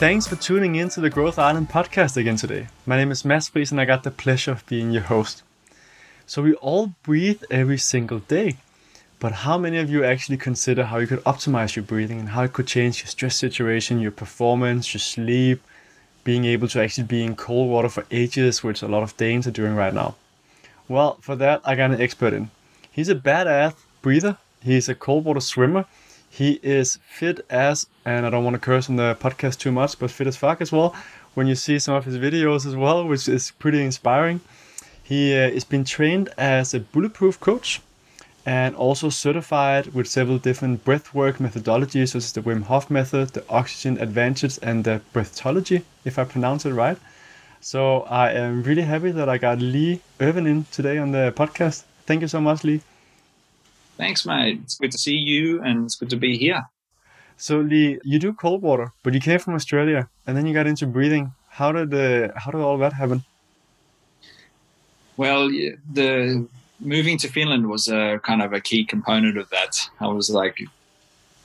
Thanks for tuning in to the Growth Island podcast again today. My name is Mads Friis and I got the pleasure of being your host. So we all breathe every single day, but how many of you actually consider how you could optimize your breathing and how it could change your stress situation, your performance, your sleep, being able to actually be in cold water for ages, which a lot of Danes are doing right now? Well, for that, I got an expert in. He's a badass breather. He's a cold water swimmer he is fit as, and I don't want to curse on the podcast too much, but fit as fuck as well. When you see some of his videos as well, which is pretty inspiring. He uh, is being trained as a bulletproof coach and also certified with several different breathwork methodologies, such as the Wim Hof method, the oxygen advantage, and the Breatheology, if I pronounce it right. So I am really happy that I got Lee Irvin in today on the podcast. Thank you so much, Lee. Thanks, mate. It's good to see you and it's good to be here. So Lee, you do cold water, but you came from Australia and then you got into breathing. How did the how did all that happen? Well, the moving to Finland was a kind of a key component of that. I was like,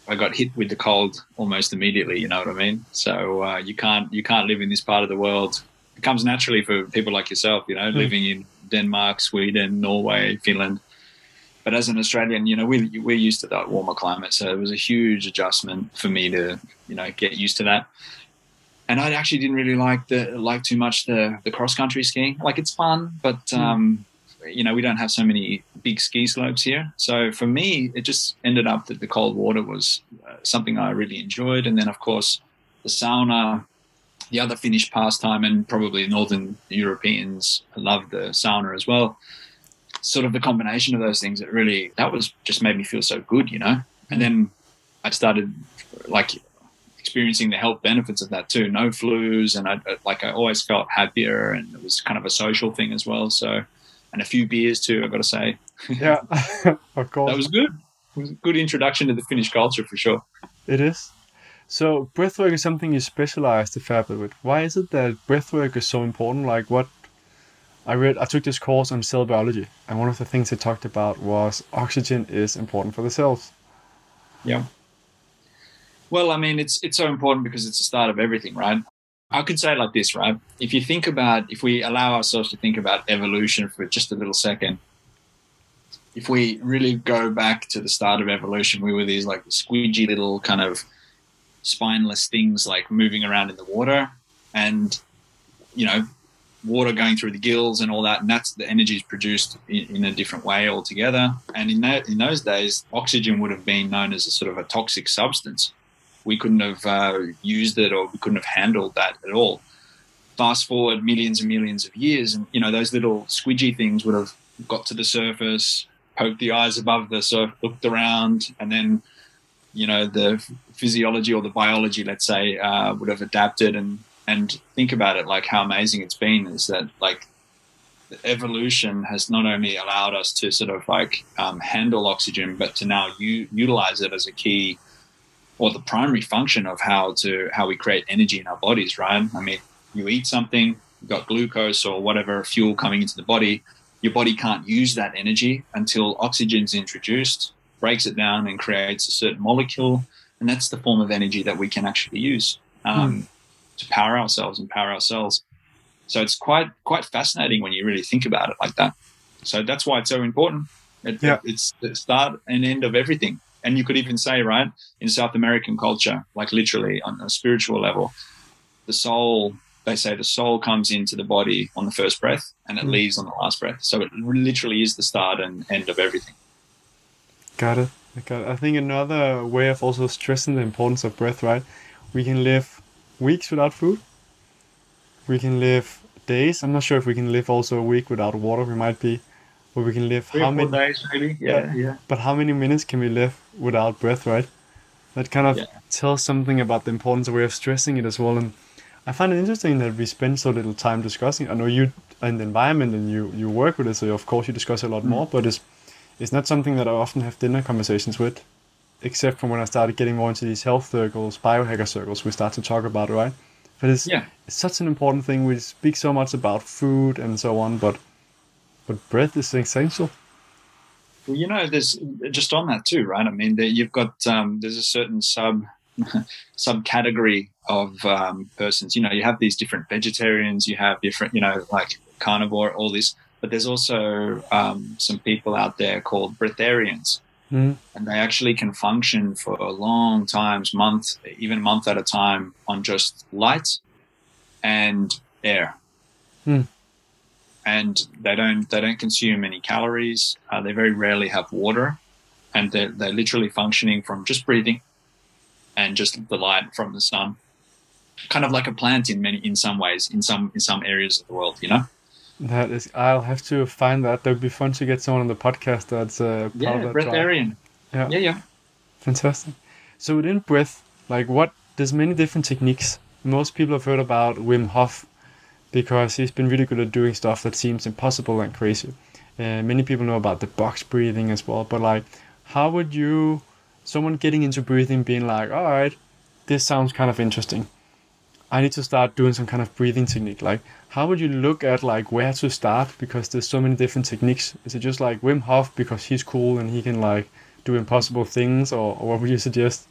I got hit with the cold almost immediately. You know what I mean? So uh, you can't you can't live in this part of the world. It comes naturally for people like yourself. You know, mm. living in Denmark, Sweden, Norway, Finland. But as an Australian, you know, we, we're used to that warmer climate. So it was a huge adjustment for me to, you know, get used to that. And I actually didn't really like the like too much the the cross country skiing. Like it's fun, but hmm. um, you know we don't have so many big ski slopes here. So for me, it just ended up that the cold water was uh, something I really enjoyed. And then of course the sauna, the other Finnish pastime, and probably Northern Europeans love the sauna as well sort of the combination of those things that really that was just made me feel so good, you know. And then I started like experiencing the health benefits of that too. No flus, and I like I always felt happier, and it was kind of a social thing as well. So, and a few beers too. I've got to say. Yeah, of course. that was good. It was a good introduction to the Finnish culture for sure. It is. So breathwork is something you specialize a fair bit with. Why is it that breathwork is so important? Like, what I read I took this course on cell biology, and one of the things it talked about was oxygen is important for the cells. Yeah. Well, I mean, it's it's so important because it's the start of everything, right? I could say it like this, right? If you think about, if we allow ourselves to think about evolution for just a little second, if we really go back to the start of evolution, we were these like squidgy little kind of spineless things like moving around in the water. And, you know, water going through the gills and all that, and that's the energy is produced in, in, a different way altogether. And in that in those days, oxygen would have been known as a sort of a toxic substance. We couldn't have uh, used it, or we couldn't have handled that at all. Fast forward millions and millions of years, and you know those little squidgy things would have got to the surface, poked the eyes above the surf, looked around, and then you know the physiology or the biology, let's say, uh, would have adapted and and think about it like how amazing it's been is that like evolution has not only allowed us to sort of like um, handle oxygen but to now u- utilize it as a key or the primary function of how to how we create energy in our bodies right? I mean you eat something you've got glucose or whatever fuel coming into the body your body can't use that energy until oxygen's introduced breaks it down and creates a certain molecule and that's the form of energy that we can actually use. Um, mm to power ourselves and power ourselves. So it's quite quite fascinating when you really think about it like that. So that's why it's so important. It, yeah. It's the start and end of everything. And you could even say, right, in South American culture, like literally on a spiritual level, the soul, they say the soul comes into the body on the first breath and it mm. leaves on the last breath. So it literally is the start and end of everything. Got it. Got it. I think another way of also stressing the importance of breath, right? We can live weeks without food. We can live days. I'm not sure if we can live also a week without water. We might be, but we can live Three how many days really? Yeah, yeah, yeah. But how many minutes can we live without breath, right? That kind of yeah. tells something about the importance of way of stressing it as well. And I find it interesting that we spend so little time discussing. I know you in the environment and you you work with it, so of course you discuss a lot Mm. more. But it's it's not something that I often have dinner conversations with, except from when I started getting more into these health circles, biohacker circles. We start to talk about it, right? But it's Yeah. it's such an important thing. We speak so much about food and so on, but but breath is essential. Well, you know, there's just on that too, right? I mean, there, you've got um, there's a certain sub subcategory of um, persons. You know, you have these different vegetarians, you have different, you know, like carnivore, all this. But there's also um, some people out there called breatharians, Mm. and they actually can function for long times, month, even month at a time, on just light and air. Hmm. And they don't they don't consume any calories. Uh, they very rarely have water, and they're they're literally functioning from just breathing, and just the light from the sun. Kind of like a plant in many in some ways in some in some areas of the world, you know. That is, I'll have to find that. That would be fun to get someone on the podcast that's uh, Yeah, that tribe. breatharian. Yeah. yeah, yeah. Fantastic. So within breath, like what? There's many different techniques. Most people have heard about Wim Hof because he's been really good at doing stuff that seems impossible and crazy. Uh, many people know about the box breathing as well. But like, how would you, someone getting into breathing, being like, all right, this sounds kind of interesting. I need to start doing some kind of breathing technique. Like, how would you look at like where to start? Because there's so many different techniques. Is it just like Wim Hof because he's cool and he can like do impossible things, or, or what would you suggest?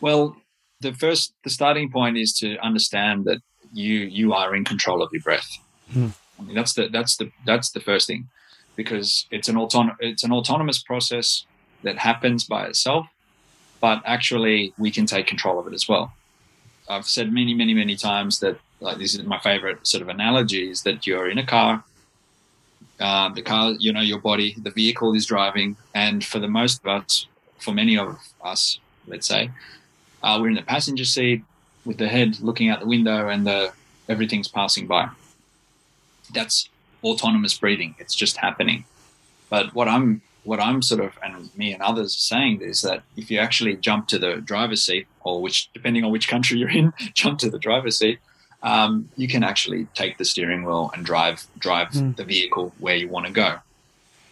Well, the first, the starting point is to understand that you you are in control of your breath. Hmm. I mean, that's the that's the that's the first thing, because it's an auton it's an autonomous process that happens by itself, but actually we can take control of it as well. I've said many many many times that like this is my favorite sort of analogy is that you're in a car. Uh, the car, you know, your body, the vehicle is driving, and for the most of us, for many of us, let's say, uh, we're in the passenger seat with the head looking out the window and the everything's passing by. That's autonomous breathing. It's just happening. But what I'm what I'm sort of and me and others are saying is that if you actually jump to the driver's seat, or which depending on which country you're in, jump to the driver's seat, um, you can actually take the steering wheel and drive drive Mm. the vehicle where you want to go.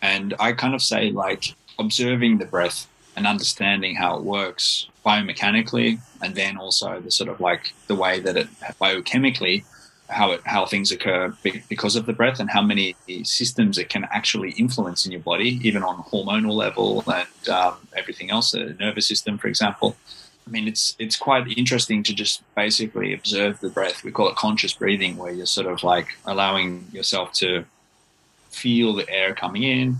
And I kind of say like observing the breath and understanding how it works biomechanically, and then also the sort of like the way that it biochemically how it how things occur because of the breath and how many systems it can actually influence in your body, even on hormonal level and um, everything else, the nervous system, for example. I mean, it's it's quite interesting to just basically observe the breath. We call it conscious breathing, where you're sort of like allowing yourself to feel the air coming in.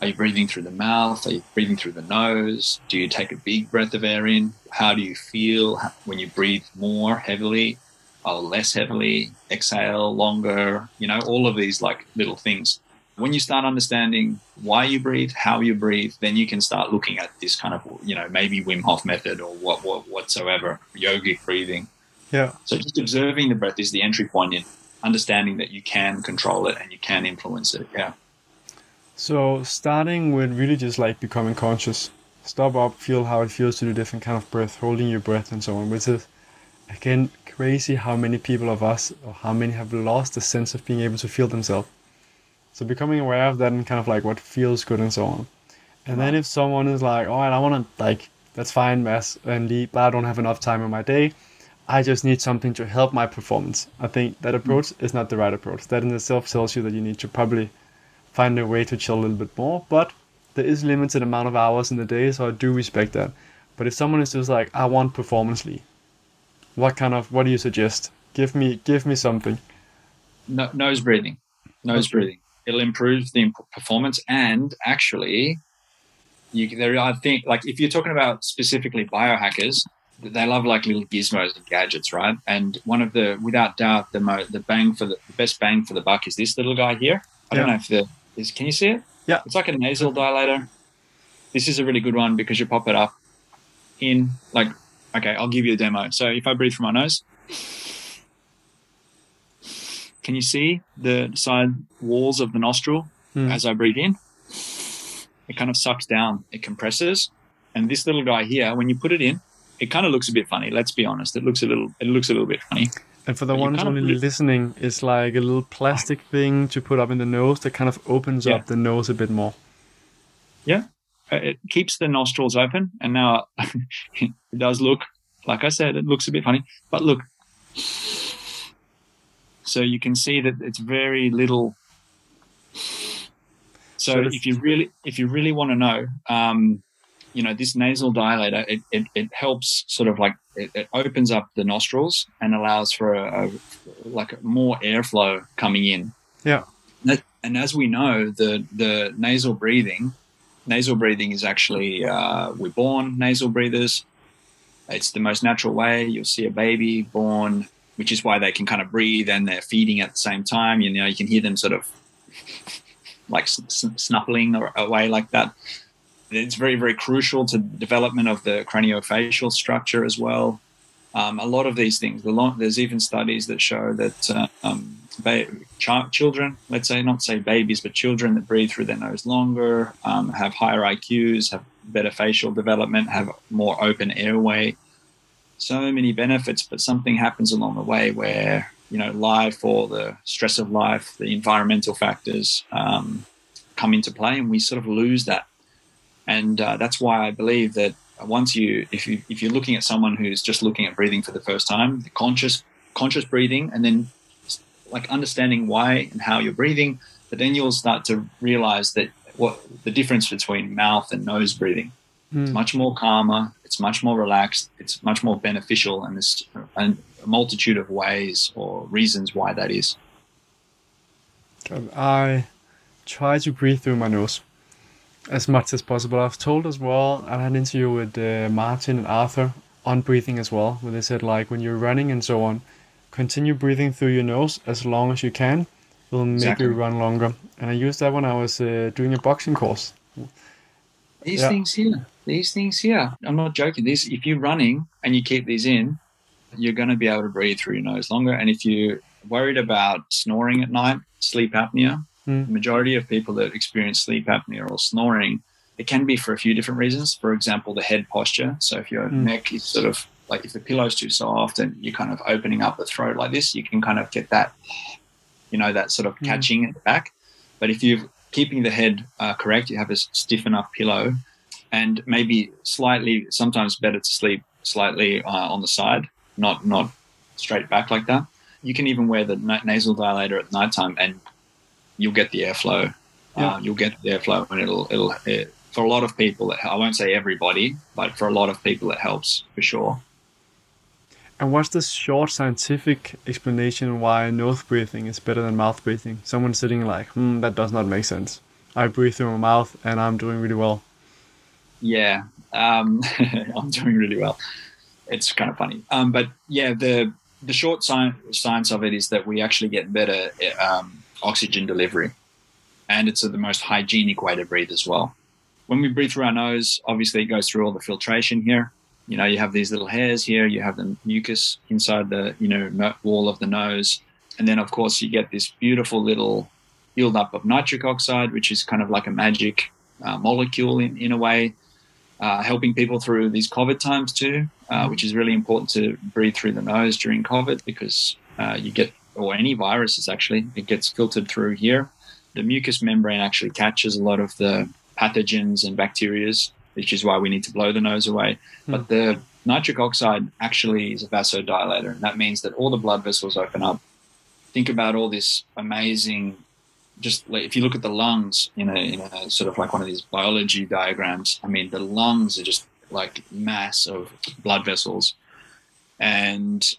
Are you breathing through the mouth? Are you breathing through the nose? Do you take a big breath of air in? How do you feel when you breathe more heavily or less heavily? Exhale longer, you know, all of these like little things. When you start understanding why you breathe, how you breathe, then you can start looking at this kind of, you know, maybe Wim Hof method or what, what whatsoever, yogic breathing. Yeah. So just observing the breath is the entry point in understanding that you can control it and you can influence it. Yeah. So starting with really just like becoming conscious, stop up, feel how it feels to do different kind of breath, holding your breath and so on, which is again crazy how many people of us or how many have lost the sense of being able to feel themselves. So becoming aware of that and kind of like what feels good and so on. And then if someone is like, oh, I want to like, that's fine, Mads and leave, but I don't have enough time in my day. I just need something to help my performance. I think that mm. approach is not the right approach. That in itself tells you that you need to probably find a way to chill a little bit more. But there is limited amount of hours in the day, so I do respect that. But if someone is just like, I want performance leave, what kind of what do you suggest? Give me give me something. no, nose breathing, nose breathing. It'll improve the performance and actually, you there. I think like if you're talking about specifically biohackers, they love like little gizmos and gadgets, right? And one of the, without doubt, the mo- the bang for the, the best bang for the buck is this little guy here. I don't know if the is. Can you see it? Yeah. It's like a nasal dilator. This is a really good one because you pop it up in like. Okay, I'll give you a demo. So if I breathe from my nose. Can you see the side walls of the nostril Hmm. as I breathe in? It kind of sucks down, it compresses. And this little guy here, when you put it in, it kind of looks a bit funny. Let's be honest. It looks a little, it looks a little bit funny. And for the But ones kind of only listening, it's like a little plastic thing to put up in the nose that kind of opens Yeah. up the nose a bit more. Yeah, it keeps the nostrils open and now it does look like i said it looks a bit funny but look so you can see that it's very little so, if you really if you really want to know um, you know this nasal dilator it, it, it helps sort of like it, it opens up the nostrils and allows for a, a like more airflow coming in Yeah. that, and as we know, the the nasal breathing, nasal breathing is actually uh, we're born nasal breathers. It's the most natural way. You'll see a baby born, which is why they can kind of breathe and they're feeding at the same time. You know, you can hear them sort of like snuffling away like that. It's very very crucial to development of the craniofacial structure as well. Um, a lot of these things. The long, there's even studies that show that uh, um, ba- ch- children, let's say not say babies, but children that breathe through their nose longer, um, have higher IQs, have better facial development, have more open airway. So many benefits, but something happens along the way where you know life or the stress of life, the environmental factors um, come into play, and we sort of lose that. And uh, that's why I believe that once you, if you, if you're looking at someone who's just looking at breathing for the first time, the conscious, conscious breathing, and then like understanding why and how you're breathing, but then you'll start to realize that what the difference between mouth and nose breathing. It's Hmm. much more calmer. It's much more relaxed. It's much more beneficial, and there's a a multitude of ways or reasons why that is. I try to breathe through my nose as much as possible. I've told as well, I had an interview with uh, Martin and Arthur on breathing as well, where they said, like, when you're running and so on, continue breathing through your nose as long as you can. It'll make Exactly. you run longer. And I used that when I was uh, doing a boxing course. These Yeah. things here, these things here. I'm not joking. These, if you're running and you keep these in, you're going to be able to breathe through your nose longer. And if you're worried about snoring at night, sleep apnea, Hmm. the majority of people that experience sleep apnea or snoring, it can be for a few different reasons. For example, the head posture. So if your Hmm. neck is sort of like if the pillow's too soft and you're kind of opening up the throat like this, you can kind of get that, you know, that sort of Hmm. catching at the back. But if you're keeping the head uh, correct, you have a stiff enough pillow, and maybe slightly, sometimes better to sleep slightly uh, on the side, not not straight back like that. You can even wear the na- nasal dilator at nighttime, and you'll get the airflow. Yeah. Uh, you'll get the airflow, and it'll it'll it, for a lot of people. It, I won't say everybody, but for a lot of people, it helps for sure. And what's the short scientific explanation why nose breathing is better than mouth breathing? Someone sitting like, hmm, that does not make sense. I breathe through my mouth and I'm doing really well. Yeah, um, I'm doing really well. It's kind of funny, um, but yeah, the the short science of it is that we actually get better um, oxygen delivery, and it's the most hygienic way to breathe as well. When we breathe through our nose, obviously it goes through all the filtration here. You know, you have these little hairs here, you have the mucus inside the you know wall of the nose, and then of course you get this beautiful little buildup of nitric oxide, which is kind of like a magic uh, molecule in, in a way uh, helping people through these COVID times too, uh, which is really important to breathe through the nose during COVID because uh, you get, or any viruses actually, it gets filtered through here. The mucous membrane actually catches a lot of the pathogens and bacterias, which is why we need to blow the nose away. But the nitric oxide actually is a vasodilator, and that means that all the blood vessels open up. Think about all this amazing just like if you look at the lungs in a, in a sort of like one of these biology diagrams, I mean, the lungs are just like mass of blood vessels, and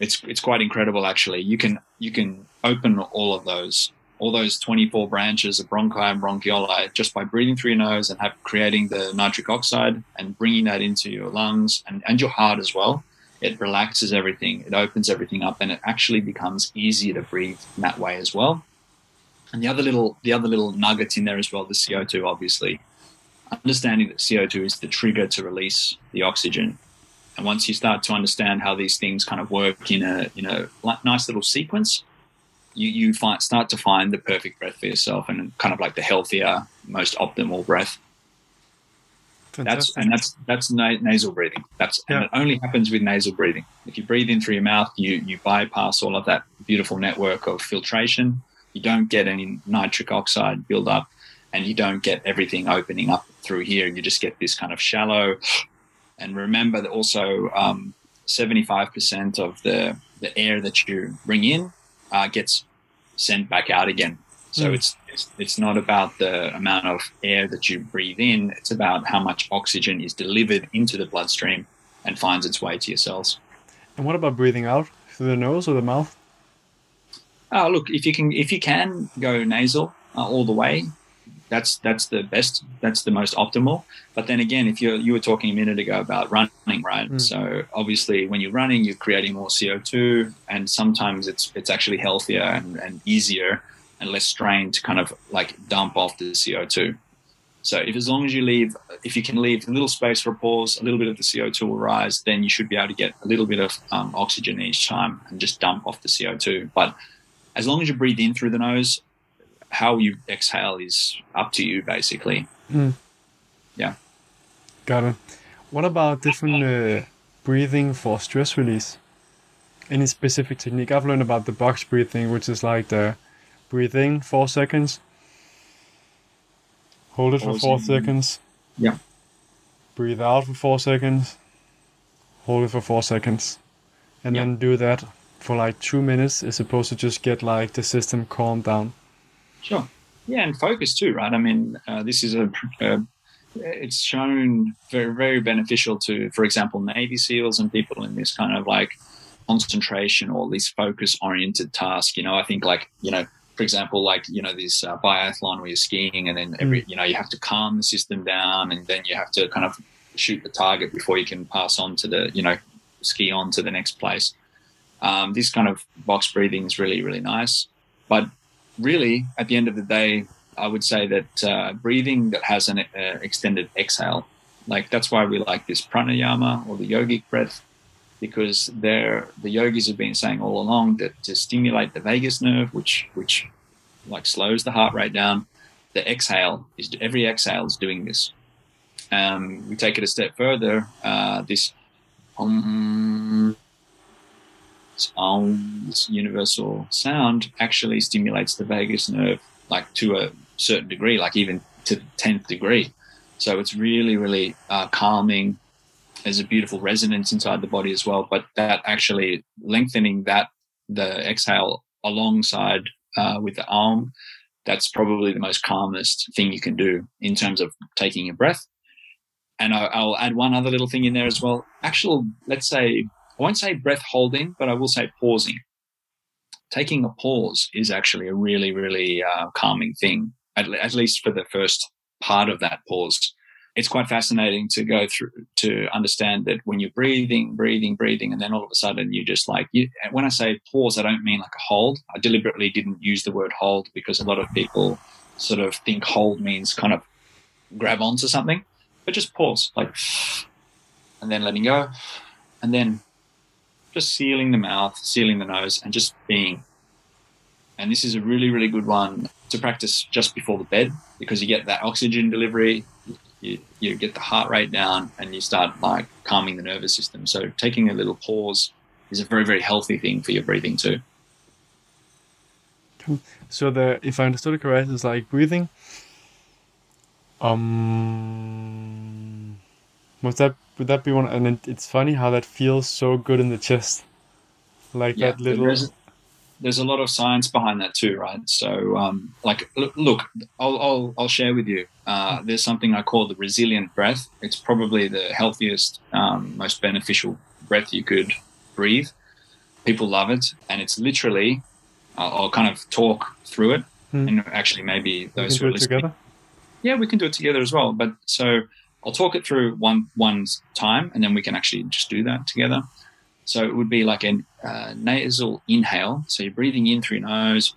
it's it's quite incredible actually. You can you can open all of those. All those 24 branches of bronchi and bronchioli just by breathing through your nose and have creating the nitric oxide and bringing that into your lungs and, and your heart as well. It relaxes everything. It opens everything up and it actually becomes easier to breathe in that way as well and the other little the other little nuggets in there as well, the CO2 obviously. Understanding that CO2 is the trigger to release the oxygen. And once you start to understand how these things kind of work in a in a nice little sequence, you you find start to find the perfect breath for yourself and kind of like the healthier, most optimal breath. That's and that's that's na- nasal breathing. That's yeah. and it only happens with nasal breathing. If you breathe in through your mouth, you you bypass all of that beautiful network of filtration. You don't get any nitric oxide buildup, and you don't get everything opening up through here. You just get this kind of shallow. And remember that also um, 75% of the the air that you bring in uh, gets sent back out again. So mm. it's, it's it's not about the amount of air that you breathe in. It's about how much oxygen is delivered into the bloodstream and finds its way to your cells. And what about breathing out through the nose or the mouth? Oh, look, if you can if you can go nasal uh, all the way, that's that's the best that's the most optimal. But then again if you you were talking a minute ago about running right? Mm. so obviously when you're running you're creating more co2 and sometimes it's it's actually healthier and, and easier and less strain to kind of like dump off the co2 so if as long as you leave if you can leave a little space for a pause a little bit of the co2 will rise then you should be able to get a little bit of um, oxygen each time and just dump off the co2 but as long as you breathe in through the nose how you exhale is up to you, basically. Mm. Yeah. Got it. What about different uh, breathing for stress release? Any specific technique? I've learned about the box breathing, which is like the breathing four seconds, hold it for four seconds. Yeah. Breathe out for four seconds, hold it for four seconds, and then do that for like two minutes. Is supposed to just get like the system calmed down. Sure. Yeah, and focus too, right? I mean, uh, this is a, a, it's shown very very beneficial to, for example, Navy SEALs and people in this kind of like concentration or this focus oriented task. You know, I think like you know, for example, like you know, this uh, biathlon where you're skiing and then every mm. you know you have to calm the system down and then you have to kind of shoot the target before you can pass on to the you know ski on to the next place. Um, this kind of box breathing is really really nice, but really, at the end of the day, I would say that uh, breathing that has an uh, extended exhale, like that's why we like this pranayama or the yogic breath, because there the yogis have been saying all along that to stimulate the vagus nerve, which which like slows the heart rate down, the exhale is every exhale is doing this. Um, we take it a step further. Uh, this um, sound, universal sound actually stimulates the vagus nerve like to a certain degree, like even to the 10th degree. So it's really, really uh, calming. There's a beautiful resonance inside the body as well, but that actually lengthening that, the exhale alongside uh, with the om, that's probably the most calmest thing you can do in terms of taking a breath. And I'll add one other little thing in there as well. Actual, let's say I won't say breath holding, but I will say pausing. Taking a pause is actually a really, really uh, calming thing, at, at least for the first part of that pause. It's quite fascinating to go through to understand that when you're breathing, breathing, breathing, and then all of a sudden you just like, you, when I say pause, I don't mean like a hold. I deliberately didn't use the word hold because a lot of people sort of think hold means kind of grab onto something, but just pause, like, and then letting go, and then just sealing the mouth, sealing the nose, and just being. And this is a really, really good one to practice just before the bed because you get that oxygen delivery, you, you get the heart rate down, and you start like calming the nervous system. So taking a little pause is a very, very healthy thing for your breathing too. So the if I understood it correct, it's like breathing. Um, was that would that be one? And it, it's funny how that feels so good in the chest, like yeah, that little. There's, there's a lot of science behind that too, right? So, um, like, look, I'll, I'll, I'll share with you. Uh, there's something I call the resilient breath. It's probably the healthiest, um, most beneficial breath you could breathe. People love it, and it's literally. I'll, I'll kind of talk through it, hmm. and actually, maybe those who are listening. Together? Yeah, we can do it together as well. But so I'll talk it through one one time, and then we can actually just do that together. So it would be like a uh, nasal inhale. So you're breathing in through your nose.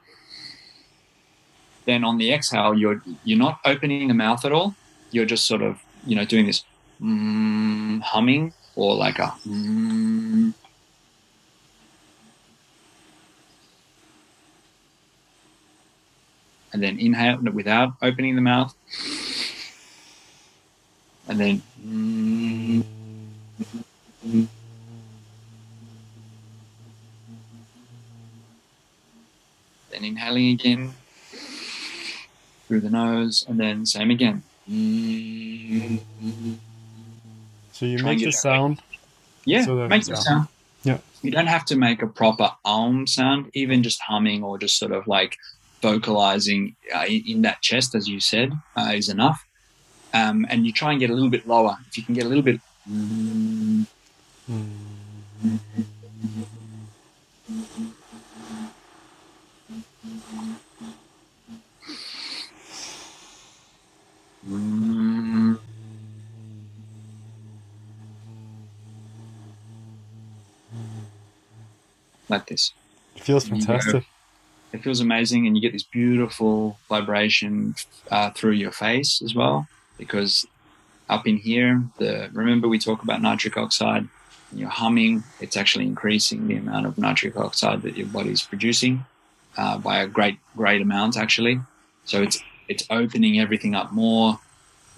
Then on the exhale, you're you're not opening the mouth at all. You're just sort of you know doing this mm, humming or like a. Mm. and then inhale without opening the mouth and then. Then inhaling again through the nose, and then same again. So you Try make the sound. Yeah, So that- make the yeah. sound. Yeah. You don't have to make a proper om sound, even just humming or just sort of like vocalizing uh, in, in that chest, as you said, uh, is enough. Um, and you try and get a little bit lower. If you can get a little bit. Like this. It feels fantastic. it feels amazing and you get this beautiful vibration uh, through your face as well because up in here the remember we talk about nitric oxide? You're humming it's actually increasing the amount of nitric oxide that your body's producing uh, by a great great amount actually. So it's it's opening everything up more.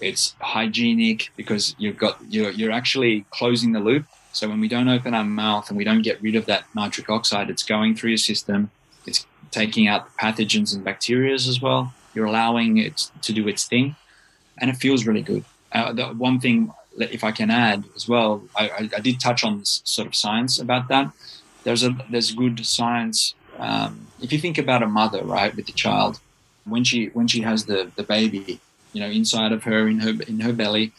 It's hygienic because you've got you're, you're actually closing the loop. So when we don't open our mouth and we don't get rid of that nitric oxide it's going through your system it's taking out pathogens and bacteria as well. You're allowing it to do its thing, and it feels really good. Uh, the one thing, if I can add as well, I, I, did touch on this sort of science about that. There's a there's good science. Um, if you think about a mother, right, with the child, when she when she has the the baby, you know, inside of her in her in her belly,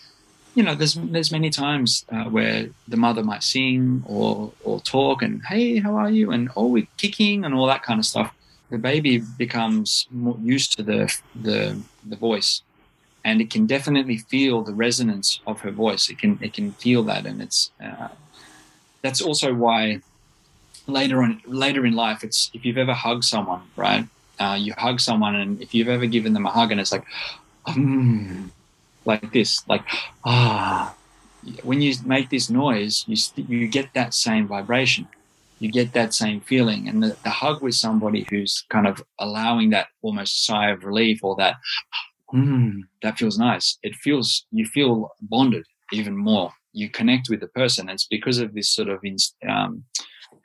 you know, there's there's many times uh, where the mother might sing or or talk and hey, how are you? And oh, we're kicking and all that kind of stuff. The baby becomes more used to the the the voice, and it can definitely feel the resonance of her voice. It can it can feel that, and it's uh, that's also why later on later in life, it's if you've ever hugged someone, right? Uh, you hug someone, and if you've ever given them a hug, and it's like, mm, like this, like ah. When you make this noise, you you get that same vibration, you get that same feeling, and the, the hug with somebody who's kind of allowing that almost sigh of relief or that, mm, that feels nice. It feels you feel bonded even more. You connect with the person. It's because of this sort of inst- um,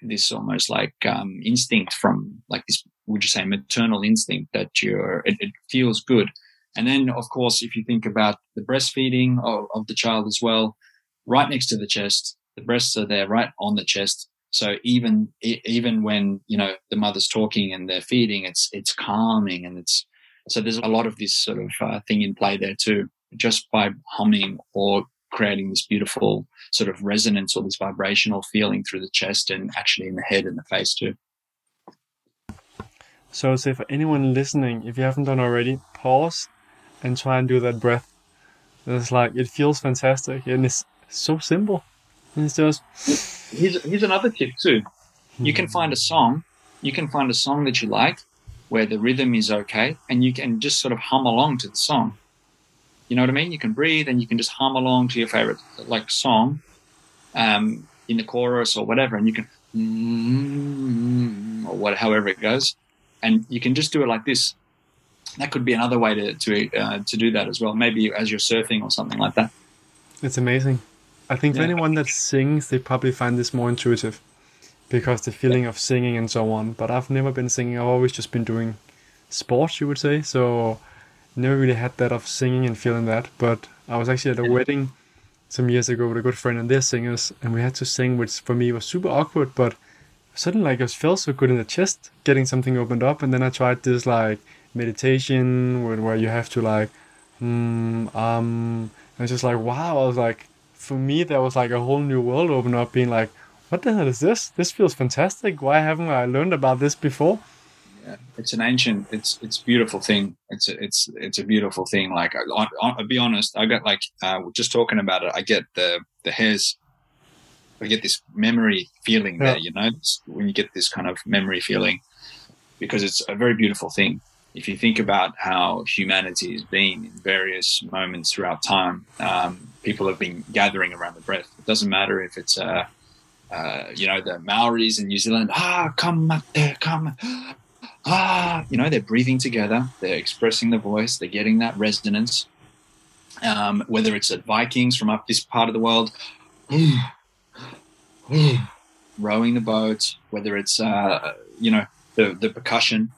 this almost like um, instinct from like this. Would you say maternal instinct that you're? It, it feels good. And then, of course, if you think about the breastfeeding of, of the child as well, right next to the chest, the breasts are there right on the chest. So even even when you know the mother's talking and they're feeding, it's it's calming and it's so there's a lot of this sort of uh, thing in play there too, just by humming or creating this beautiful sort of resonance or this vibrational feeling through the chest and actually in the head and the face too. So, say for anyone listening, if you haven't done already, pause and try and do that breath. It's like it feels fantastic and it's so simple. And it's just here's here's another tip too. You can find a song, you can find a song that you like, where the rhythm is okay, and you can just sort of hum along to the song. You know what I mean? You can breathe and you can just hum along to your favorite like song, um, in the chorus or whatever, and you can or what, however it goes, and you can just do it like this. That could be another way to to uh, to do that as well. Maybe as you're surfing or something like that. It's amazing. I think for anyone that sings, they probably find this more intuitive because the feeling of singing and so on. But I've never been singing. I've always just been doing sports, you would say. So never really had that of singing and feeling that. But I was actually at a wedding some years ago with a good friend, and they're singers, and we had to sing, which for me was super awkward. But suddenly, like, it felt so good in the chest, getting something opened up. And then I tried this like meditation where, where you have to like, mm, um, and it's just like wow. I was like, for me, there was like a whole new world opened up, being like, what the hell is this? This feels fantastic. Why haven't I learned about this before? Yeah, it's an ancient. It's it's beautiful thing. It's a, it's it's a beautiful thing. Like I, I, I'll be honest, I got like uh, just talking about it. I get the the hairs. I get this memory feeling there. You know, It's when you get this kind of memory feeling, because it's a very beautiful thing. If you think about how humanity has been in various moments throughout time, um, people have been gathering around the breath. It doesn't matter if it's uh, uh, you know the Maoris in New Zealand. Ah, come up there, come ah, you know, they're breathing together, they're expressing the voice, they're getting that resonance. um, whether it's at Vikings from up this part of the world, rowing the boat, whether it's uh, you know the the percussion,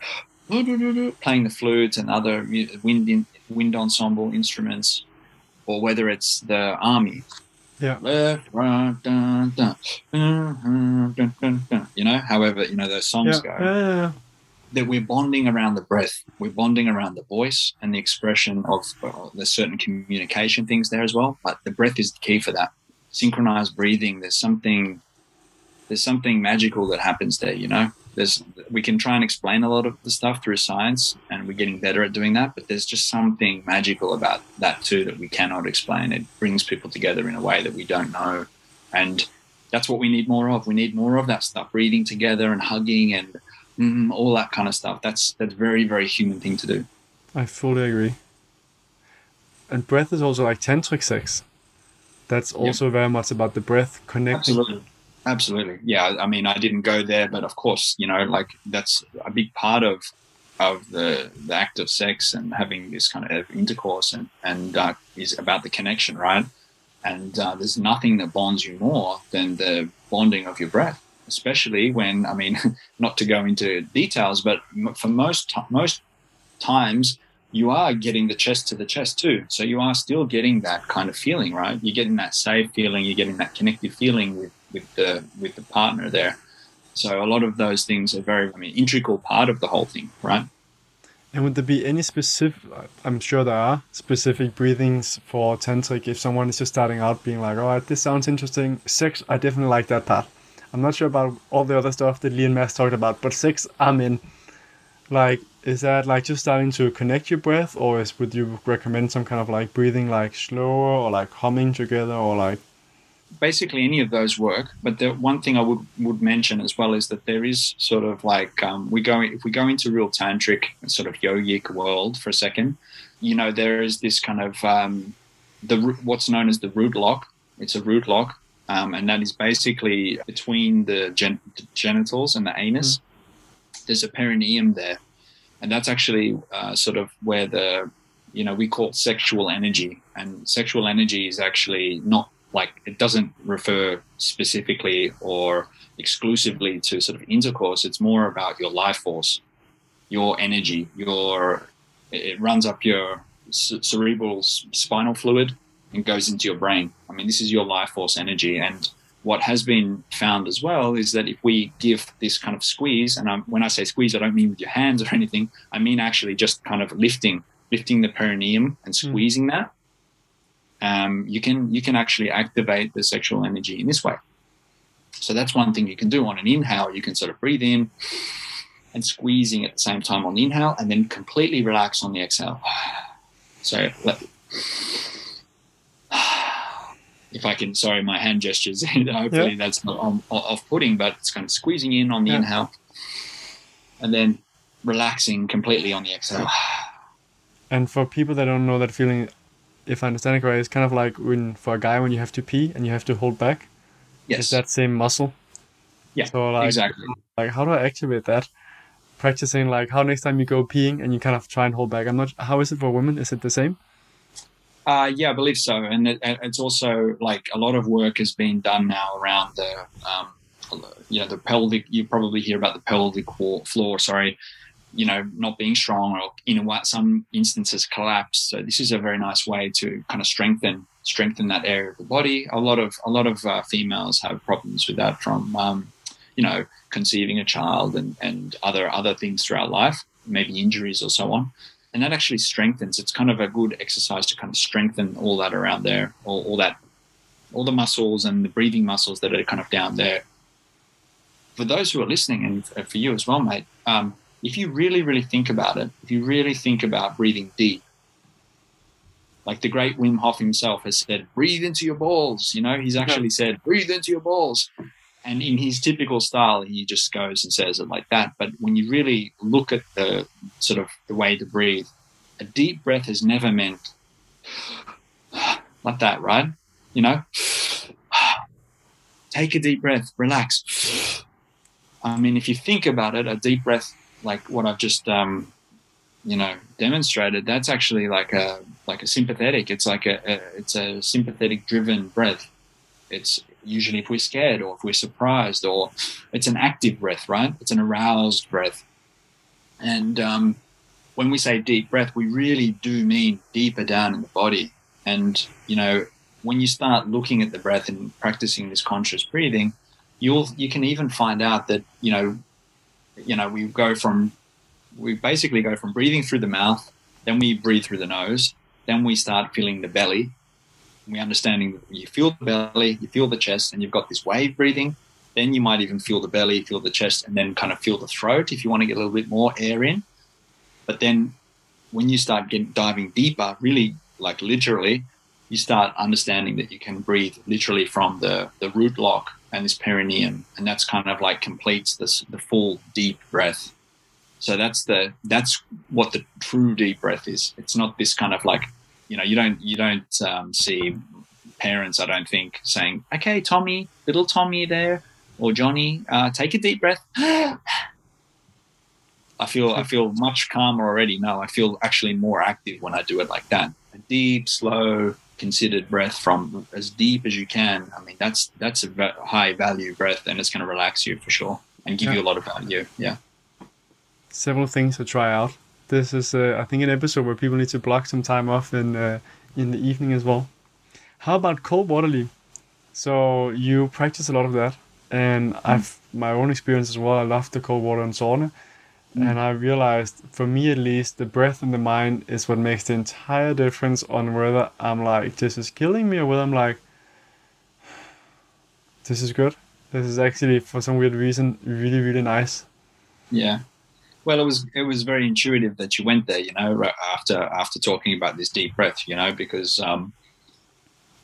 playing the flute and other wind in, wind ensemble instruments, or whether it's the army. Yeah. Dun, dun, you know, however, you know, those songs Yeah. go Yeah, that we're bonding around the breath, we're bonding around the voice and the expression of uh, there's certain communication things there as well. But the breath is the key for that. Synchronized breathing. There's something, there's something magical that happens there. You know, there's we can try and explain a lot of the stuff through science, and we're getting better at doing that. But there's just something magical about that too that we cannot explain. It brings people together in a way that we don't know, and that's what we need more of. We need more of that stuff, breathing together and hugging and mm, all that kind of stuff. That's that's very very human thing to do. I fully agree. And breath is also like tantric sex. That's also very much about the breath connecting. Absolutely, absolutely. Yeah, I mean, I didn't go there, but of course, you know, like that's a big part of of the the act of sex and having this kind of intercourse and and uh, is about the connection, right? And uh, there's nothing that bonds you more than the bonding of your breath, especially when I mean, not to go into details, but for most most times you are getting the chest to the chest too. So you are still getting that kind of feeling, right? You're getting that safe feeling. You're getting that connected feeling with with the with the partner there. So a lot of those things are very, I mean, integral part of the whole thing, right? And would there be any specific? I'm sure there are specific breathings for tantric. If someone is just starting out, being like, "All right, this sounds interesting." Sex, I definitely like that part. I'm not sure about all the other stuff that Lee and Mads talked about, but sex, I'm in. Like, is that like just starting to connect your breath, or is would you recommend some kind of like breathing like slower or like humming together or like? Basically any of those work. But the one thing I would would mention as well is that there is sort of like um, we go if we go into real tantric sort of yogic world for a second, you know, there is this kind of um, the what's known as the root lock. It's a root lock, um, and that is basically between the, gen- the genitals and the anus. There's a perineum there, and that's actually uh, sort of where the you know we call it sexual energy, and sexual energy is actually not like it doesn't refer specifically or exclusively to sort of intercourse. It's more about your life force your energy your it runs up your cerebral spinal fluid and goes into your brain. I mean this is your life force energy. And what has been found as well is that if we give this kind of squeeze and I'm, when i say squeeze i don't mean with your hands or anything. I mean actually just kind of lifting lifting the perineum and hmm. squeezing that um, you can you can actually activate the sexual energy in this way. So that's one thing you can do on an inhale. You can sort of breathe in and squeezing at the same time on the inhale, and then completely relax on the exhale. So let, if I can, sorry, my hand gestures. hopefully Yeah. that's not on- off-putting, but it's kind of squeezing in on the Yeah. inhale, and then relaxing completely on the exhale. And for people that don't know that feeling, if I understand it correctly, it's kind of like when for a guy when you have to pee and you have to hold back. Yes, It's that same muscle. yeah, So like, exactly. like how do I activate that? Practicing like how next time you go peeing and you kind of try and hold back. I'm not. How is it for women? Is it the same? Uh, yeah, I believe so, and it, it's also like a lot of work has been done now around the, um, you know, the pelvic. You probably hear about the pelvic floor. Sorry, you know, not being strong or in what some instances collapse. So this is a very nice way to kind of strengthen strengthen that area of the body. A lot of a lot of uh, females have problems with that from, um, you know, conceiving a child and and other other things throughout life, maybe injuries or so on and that actually strengthens. It's kind of a good exercise to kind of strengthen all that around there, all, all that, all the muscles and the breathing muscles that are kind of down there. For those who are listening, and for you as well, mate, um, if you really, really think about it, if you really think about breathing deep, like the great Wim Hof himself has said, breathe into your balls. You know, he's actually said, breathe into your balls. And in his typical style, he just goes and says it like that. But when you really look at the sort of the way to breathe, a deep breath has never meant like that, right? You know, take a deep breath, relax. I mean, if you think about it, a deep breath, like what I've just um, you know demonstrated that's actually like a like a sympathetic it's like a, a, it's a sympathetic driven breath. It's usually if we're scared or if we're surprised or it's an active breath right? It's an aroused breath. And um, when we say deep breath we really do mean deeper down in the body. And you know when you start looking at the breath and practicing this conscious breathing you'll you can even find out that you know you know we go from we basically go from breathing through the mouth, then we breathe through the nose, then we start feeling the belly. We understanding that you feel the belly, you feel the chest, and you've got this wave breathing. Then you might even feel the belly, feel the chest, and then kind of feel the throat if you want to get a little bit more air in. But then when you start getting diving deeper, really like literally, you start understanding that you can breathe literally from the, the root lock and this perineum. And that's kind of like completes this the full deep breath. So that's the that's what the true deep breath is. It's not this kind of like, you know, you don't you don't um, see parents, I don't think, saying, "Okay, Tommy, little Tommy there, or Johnny, uh, take a deep breath." I feel I feel much calmer already. No, I feel actually more active when I do it like that. A deep, slow, considered breath from as deep as you can. I mean, that's that's a high value breath, and it's going to relax you for sure and give yeah. you a lot of value. Yeah several things to try out. This is, uh, I think, an episode where people need to block some time off in uh, in the evening as well. How about cold water? So you practice a lot of that, and mm. I've my own experience as well. I love the cold water and sauna, mm. and I realized, for me at least, the breath and the mind is what makes the entire difference on whether I'm like this is killing me or whether I'm like this is good. This is actually for some weird reason really really nice. Yeah, well, it was it was very intuitive that you went there. You know, after after talking about this deep breath. You know, because um,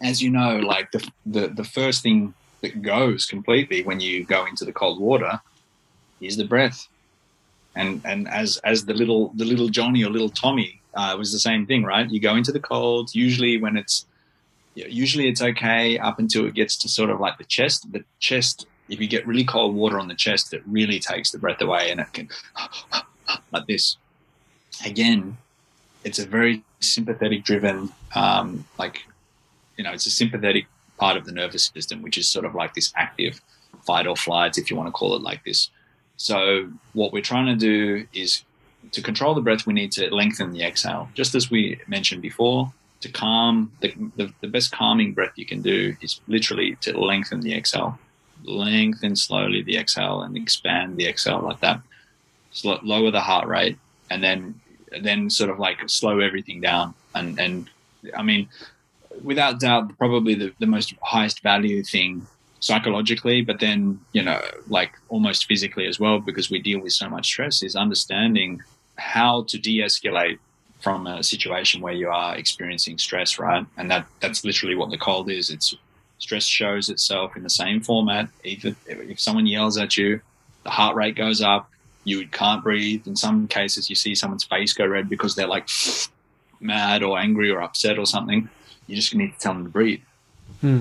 as you know, like the, the the first thing that goes completely when you go into the cold water is the breath. And and as as the little the little Johnny or little Tommy uh, was the same thing, right? You go into the cold. Usually when it's usually it's okay up until it gets to sort of like the chest. The chest if you get really cold water on the chest, it really takes the breath away and it can like this. Again, it's a very sympathetic driven, um, like, you know, it's a sympathetic part of the nervous system, which is sort of like this active fight or flight, if you want to call it like this. So, what we're trying to do is to control the breath, we need to lengthen the exhale. Just as we mentioned before, to calm, the, the, the best calming breath you can do is literally to lengthen the exhale lengthen slowly the exhale and expand the exhale like that. Lower the heart rate and then then sort of like slow everything down. And and I mean, without doubt, probably the, the most highest value thing psychologically, but then you know, like almost physically as well, because we deal with so much stress, is understanding how to de-escalate from a situation where you are experiencing stress, right? And that that's literally what the cold is. It's stress shows itself in the same format. Either if someone yells at you, the heart rate goes up, you can't breathe. In some cases, you see someone's face go red because they're like mad or angry or upset or something. You just need to tell them to breathe. Hmm.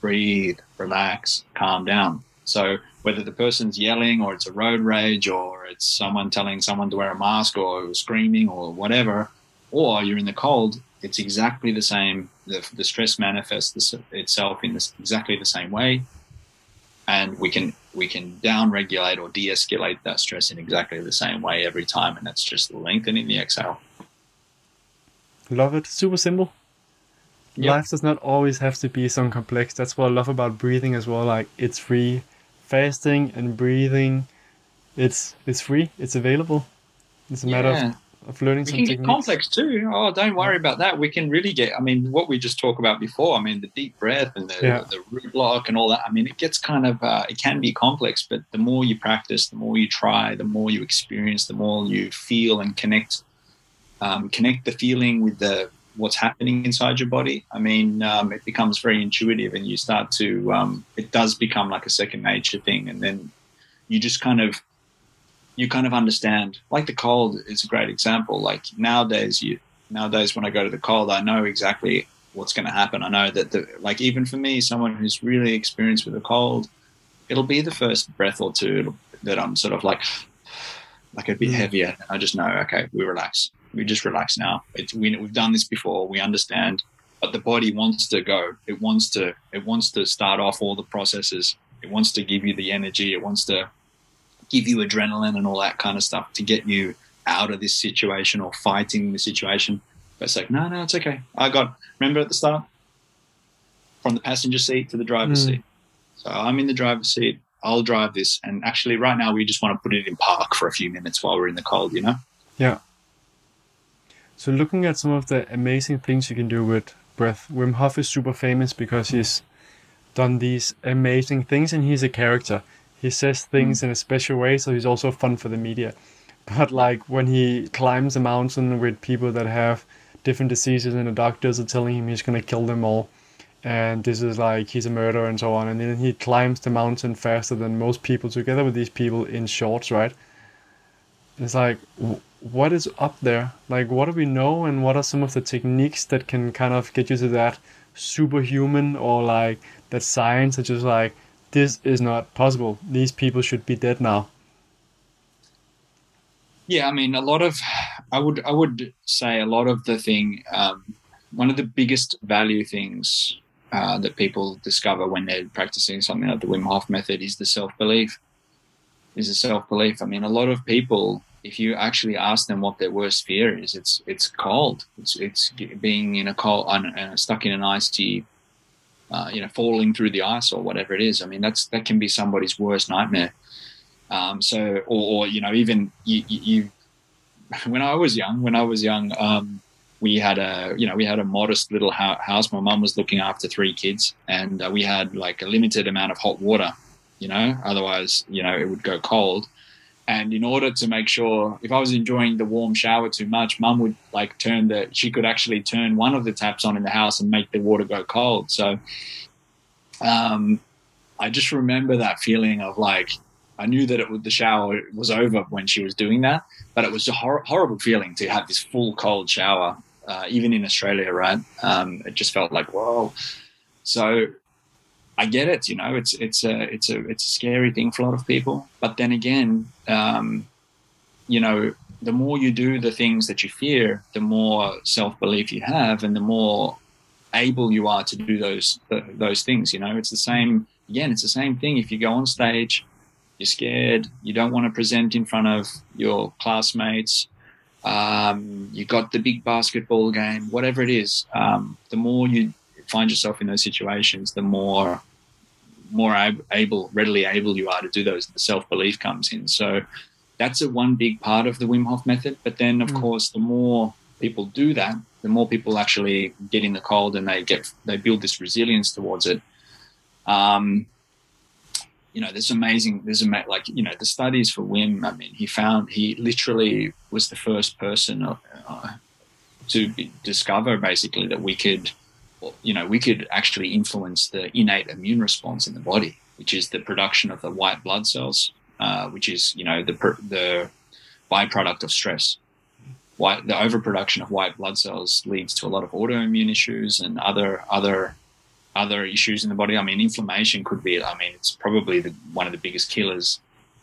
Breathe, relax, calm down. So whether the person's yelling or it's a road rage or it's someone telling someone to wear a mask or screaming or whatever, or you're in the cold, it's exactly the same. The, the stress manifests itself in this, exactly the same way, and we can we can down regulate or de-escalate that stress in exactly the same way every time, and that's just lengthening the exhale. Love it. Super simple. Yep. Life does not always have to be so complex. That's what I love about breathing as well. Like it's free, fasting and breathing. It's it's free. It's available. It's a yeah. matter of of learning we can get complex too. Oh, don't worry about that. We can really get. I mean, what we just talked about before. I mean, the deep breath and the, yeah. the root lock and all that. I mean, it gets kind of. Uh, it can be complex, but the more you practice, the more you try, the more you experience, the more you feel and connect. Um, connect the feeling with the what's happening inside your body. I mean, um, it becomes very intuitive, and you start to. Um, it does become like a second nature thing, and then you just kind of you kind of understand. Like the cold is a great example. Like nowadays, you nowadays when I go to the cold, I know exactly what's going to happen. I know that the like even for me, someone who's really experienced with a cold, it'll be the first breath or two that I'm sort of like like a bit Mm. heavier. I just know, okay, we relax. We just relax now. It's, we, we've done this before. We understand, but the body wants to go. It wants to. It wants to start off all the processes. It wants to give you the energy. It wants to give you adrenaline and all that kind of stuff to get you out of this situation or fighting the situation. But it's like, no, no, it's okay. I got. Remember at the start, from the passenger seat to the driver's Mm. seat. So I'm in the driver's seat. I'll drive this. And actually, right now, we just want to put it in park for a few minutes while we're in the cold, you know? Yeah. So looking at some of the amazing things you can do with breath, Wim Hof is super famous because he's done these amazing things and he's a character. He says things hmm. in a special way, so he's also fun for the media. But like when he climbs a mountain with people that have different diseases and the doctors are telling him he's gonna kill them all and this is like he's a murderer and so on and then he climbs the mountain faster than most people together with these people in shorts, right? It's like, what is up there? Like, what do we know, and what are some of the techniques that can kind of get you to that superhuman or like that science that just like, this is not possible. These people should be dead now. Yeah, I mean, a lot of, I would, I would say a lot of the thing, um, one of the biggest value things uh, that people discover when they're practicing something like the Wim Hof method is the self belief. Is the self belief. I mean, a lot of people, if you actually ask them what their worst fear is, it's it's cold. It's it's being in a cold, uh, stuck in an icy, uh, you know, falling through the ice or whatever it is. I mean, that's that can be somebody's worst nightmare. Um, so, or, or you know, even you, you, you, when I was young, when I was young, um, we had a, you know, we had a modest little ho- house. My mum was looking after three kids, and uh, we had like a limited amount of hot water. You know, otherwise, you know, it would go cold. And in order to make sure, if I was enjoying the warm shower too much, mum would like turn the, she could actually turn one of the taps on in the house and make the water go cold. So, um, I just remember that feeling of like, I knew that it would, the shower was over when she was doing that, but it was a hor- horrible feeling to have this full cold shower, uh, even in Australia, right? Um, it just felt like whoa. So I get it, you know, it's it's a it's a it's a scary thing for a lot of people. But then again, um, you know, the more you do the things that you fear, the more self belief you have, and the more able you are to do those those things. You know, it's the same. Again, it's the same thing. If you go on stage you're scared, you don't want to present in front of your classmates, um, you got the big basketball game, whatever it is, um, the more you find yourself in those situations, the more more able, readily able you are to do those. The self belief comes in. So that's a one big part of the Wim Hof method. But then, of Mm. course, the more people do that, the more people actually get in the cold and they get they build this resilience towards it. Um, you know, there's amazing, there's ama- like, you know, the studies for Wim, I mean, he found, he literally was the first person uh, to be, discover basically that we could, you know, we could actually influence the innate immune response in the body, which is the production of the white blood cells, uh, which is, you know, the, the byproduct of stress. White, the overproduction of white blood cells leads to a lot of autoimmune issues and other, other other issues in the body. I mean, inflammation could be. I mean, it's probably the, one of the biggest killers,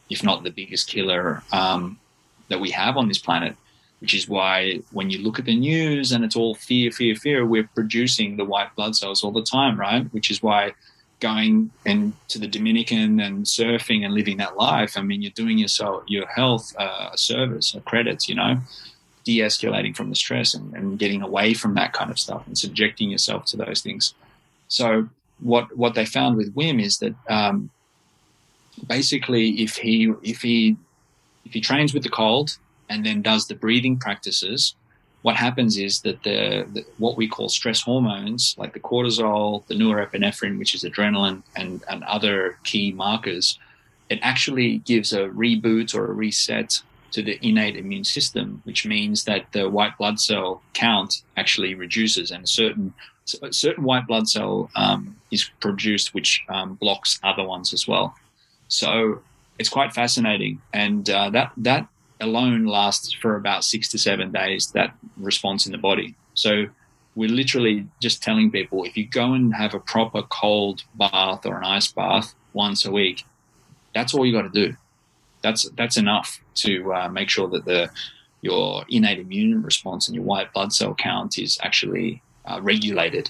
if not the biggest killer um, that we have on this planet. Which is why when you look at the news and it's all fear, fear, fear, we're producing the white blood cells all the time, right? Which is why going into the Dominican and surfing and living that life. I mean, you're doing yourself your health uh, a service, a credit, you know, de-escalating from the stress and, and getting away from that kind of stuff and subjecting yourself to those things. So what what they found with Wim is that um, basically if he if he if he trains with the cold and then does the breathing practices, what happens is that the, the what we call stress hormones like the cortisol, the norepinephrine, which is adrenaline, and and other key markers, it actually gives a reboot or a reset to the innate immune system, which means that the white blood cell count actually reduces and certain a certain white blood cell um, is produced, which um, blocks other ones as well. So it's quite fascinating, and uh, that that alone lasts for about six to seven days. That response in the body. So we're literally just telling people if you go and have a proper cold bath or an ice bath once a week, that's all you got to do. that's that's enough to uh, make sure that the your innate immune response and your white blood cell count is actually uh, regulated.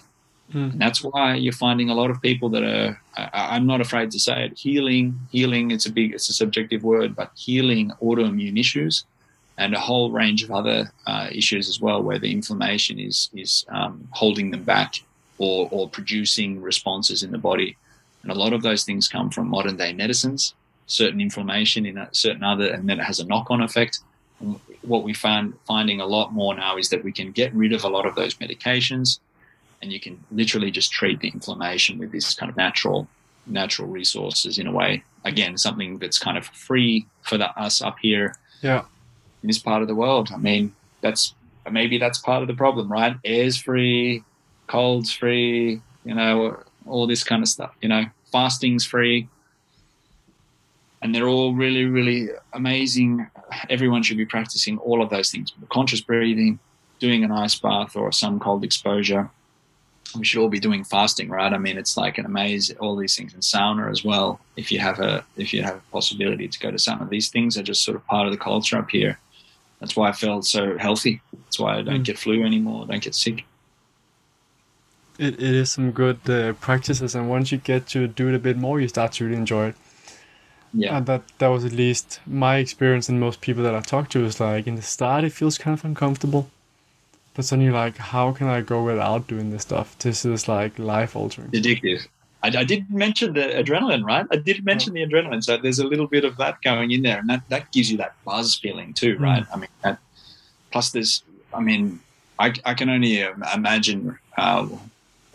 Mm. And that's why you're finding a lot of people that are. I, I'm not afraid to say it. Healing, healing. It's a big, it's a subjective word, but healing autoimmune issues and a whole range of other uh, issues as well, where the inflammation is is um, holding them back or or producing responses in the body. And a lot of those things come from modern day medicines, certain inflammation in a certain other, and then it has a knock on effect. What we find finding a lot more now is that we can get rid of a lot of those medications, and you can literally just treat the inflammation with this kind of natural natural resources in a way. Again, something that's kind of free for the, us up here. Yeah in this part of the world. I mean, that's maybe that's part of the problem, right? Air's free, cold's free, you know, all this kind of stuff. You know, fasting's free, and they're all really, really amazing. Everyone should be practicing all of those things: conscious breathing, doing an ice bath, or some cold exposure. We should all be doing fasting, right? I mean, it's like an amaze. All these things in sauna as well. If you have a if you have a possibility to go to sauna, these things are just sort of part of the culture up here that's why I felt so healthy. That's why I don't mm. get flu anymore. I don't get sick. It, it is some good uh, practices, and once you get to do it a bit more, you start to really enjoy it. Yeah, and that that was at least my experience, and most people that I talked to is like in the start it feels kind of uncomfortable, but suddenly you're like, how can I go without doing this stuff? This is like life altering. Addictive. I, I did mention the adrenaline, right? I did mention the adrenaline, so there's a little bit of that going in there, and that, that gives you that buzz feeling too, right? Mm. I mean, that, plus there's, I mean, I, I can only imagine. Uh,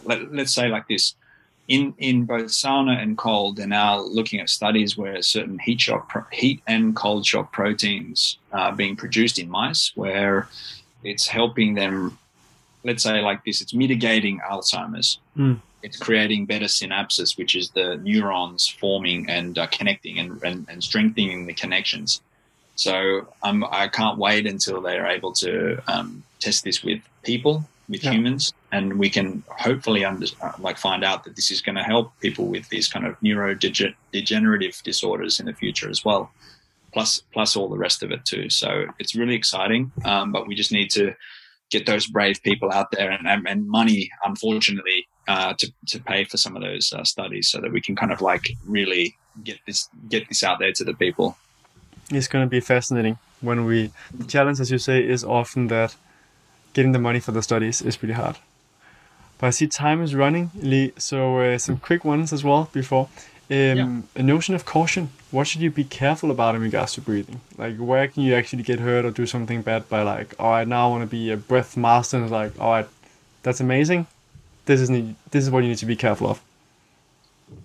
let, let's say like this: in in both sauna and cold, they're now looking at studies where certain heat shock, heat and cold shock proteins are being produced in mice, where it's helping them. Let's say like this: it's mitigating Alzheimer's. Mm it's creating better synapses, which is the neurons forming and uh, connecting and, and, and, strengthening the connections. So um, I can't wait until they are able to um, test this with people, with yeah. humans, and we can hopefully under, uh, like find out that this is going to help people with these kind of neurodegenerative disorders in the future as well. Plus, plus all the rest of it too. So it's really exciting, um, but we just need to get those brave people out there and, and, and money, unfortunately, uh, to, to pay for some of those uh, studies so that we can kind of like really get this get this out there to the people. It's going to be fascinating when we the challenge, as you say, is often that getting the money for the studies is pretty hard. But I see time is running, Lee. So uh, some quick ones as well before. Um, yeah. A notion of caution. What should you be careful about in regards to breathing? Like, where can you actually get hurt or do something bad by, like, all right, now I want to be a breath master, and it's like, all right, that's amazing. This is this is what you need to be careful of.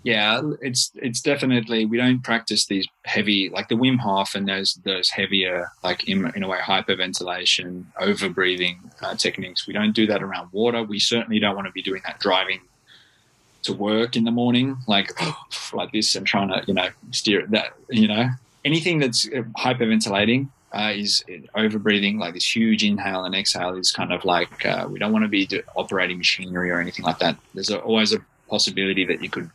Yeah, it's it's definitely we don't practice these heavy like the Wim Hof and those those heavier like in, in a way hyperventilation, over breathing uh, techniques. We don't do that around water. We certainly don't want to be doing that driving to work in the morning, like like this, and trying to you know steer that you know anything that's uh, hyperventilating uh, is over breathing, like this huge inhale and exhale is kind of like uh, we don't want to be operating machinery or anything like that. There's a, always a possibility that you could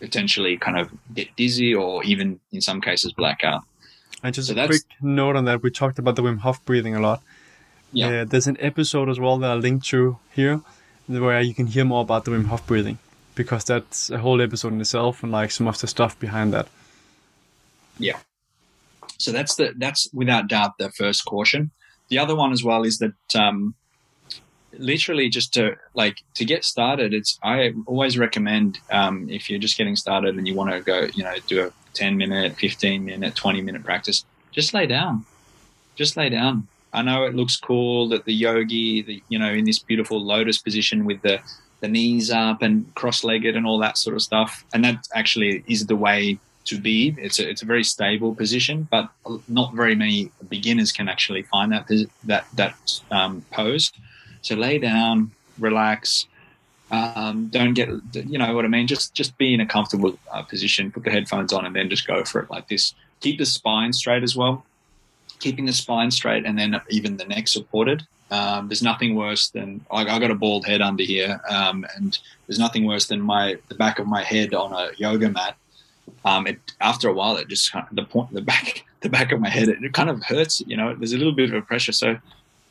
potentially kind of get dizzy or even in some cases black out. And just so a quick note on that, we talked about the Wim Hof breathing a lot. Yeah. Uh, there's an episode as well that I linked to here where you can hear more about the Wim Hof breathing because that's a whole episode in itself and like some of the stuff behind that. Yeah. So that's the that's without doubt the first caution. The other one as well is that um, literally just to like to get started. It's I always recommend um, if you're just getting started and you want to go, you know, do a 10 minute, 15 minute, 20 minute practice, just lay down. Just lay down. I know it looks cool that the yogi, the, you know, in this beautiful lotus position with the the knees up and cross-legged and all that sort of stuff. And that actually is the way to be. It's a, it's a very stable position, but not very many beginners can actually find that that that um, pose. So lay down, relax. Um, don't get you know what I mean. Just just be in a comfortable uh, position. Put the headphones on and then just go for it like this. Keep the spine straight as well. Keeping the spine straight and then even the neck supported. Um, there's nothing worse than I, I got a bald head under here, um, and there's nothing worse than my the back of my head on a yoga mat um, it after a while it just kind of, the point the back the back of my head it, it kind of hurts. You know, there's a little bit of a pressure. So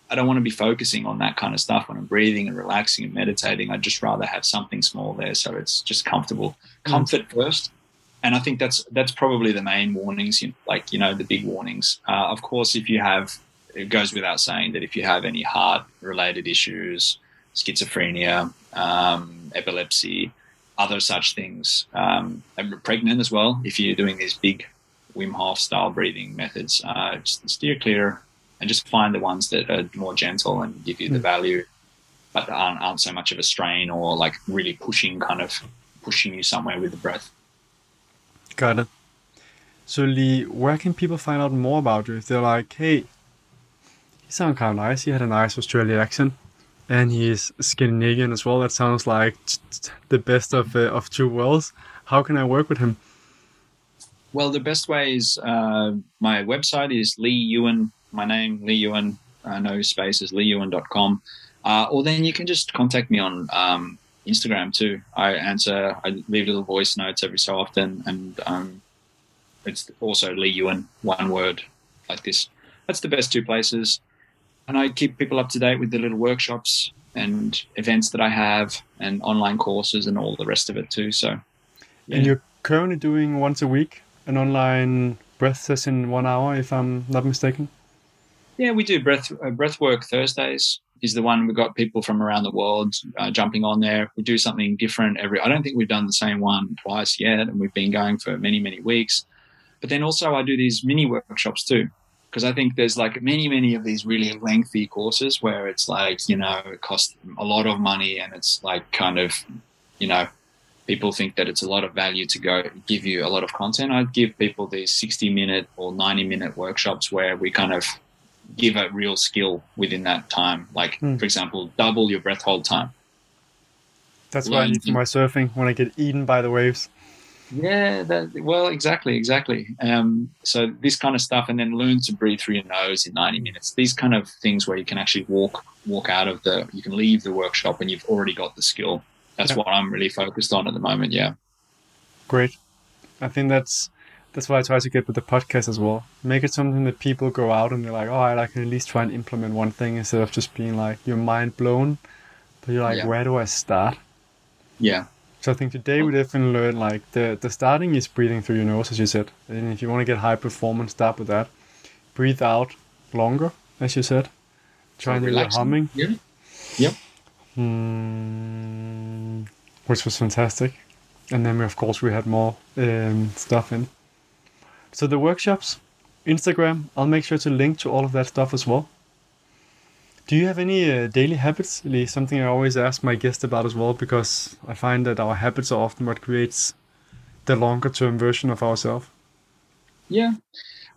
I don't want to be focusing on that kind of stuff when I'm breathing and relaxing and meditating. I'd just rather have something small there so it's just comfortable. Mm. Comfort first. And I think that's that's probably the main warnings, you know, like you know the big warnings. Uh, of course, if you have, it goes without saying that if you have any heart related issues, schizophrenia, um, epilepsy, other such things, um, and pregnant as well. If you're doing these big Wim Hof style breathing methods, uh, just steer clear and just find the ones that are more gentle and give you the hmm. value, but aren't, aren't so much of a strain or like really pushing kind of pushing you somewhere with the breath. Got it. So Lee, where can people find out more about you? If they're like, hey, sound kind of nice. He had a nice Australian accent, and he's Scandinavian as well. That sounds like the best of uh, of two worlds. How can I work with him? Well, the best way is uh, my website is Lee Ewan my name, Lee Ewan, uh, no spaces, leeewan.com. Uh, or then you can just contact me on um, Instagram too. I answer, I leave little voice notes every so often, and um, it's also Lee Ewan, one word like this. That's the best two places. And I keep people up to date with the little workshops and events that I have, and online courses, and all the rest of it too. So, yeah. and you're currently doing once a week an online breath session, one hour, if I'm not mistaken. Yeah, we do breath uh, breath work Thursdays. Is the one we've got people from around the world uh, jumping on there. We do something different every. I don't think we've done the same one twice yet, and we've been going for many many weeks. But then also I do these mini workshops too, because I think there's like many many of these really lengthy courses where it's like you know it costs a lot of money and it's like kind of you know people think that it's a lot of value to go give you a lot of content. I'd give people these 60 minute or 90 minute workshops where we kind of give a real skill within that time. Like, mm. for example, double your breath hold time. That's what I need for my surfing when I get eaten by the waves. Yeah, that, well, exactly, exactly. Um, so this kind of stuff, and then learn to breathe through your nose in 90 minutes. These kind of things where you can actually walk walk out of the, you can leave the workshop and you've already got the skill. That's yeah. what I'm really focused on at the moment. Yeah. Great. I think that's that's why I try to get with the podcast as well. Make it something that people go out and they're like, oh, I can at least try and implement one thing instead of just being like, you're mind blown. But you're like, yeah. where do I start? Yeah. So I think today we definitely learned like the, the starting is breathing through your nose, as you said. And if you want to get high performance, start with that. Breathe out longer, as you said. Try and do the humming. Yeah. Yep. Mm, which was fantastic. And then we, of course, we had more um, stuff in. So the workshops, Instagram, I'll make sure to link to all of that stuff as well. Do you have any uh, daily habits? Lee? Something I always ask my guests about as well, because I find that our habits are often what creates the longer term version of ourselves. Yeah.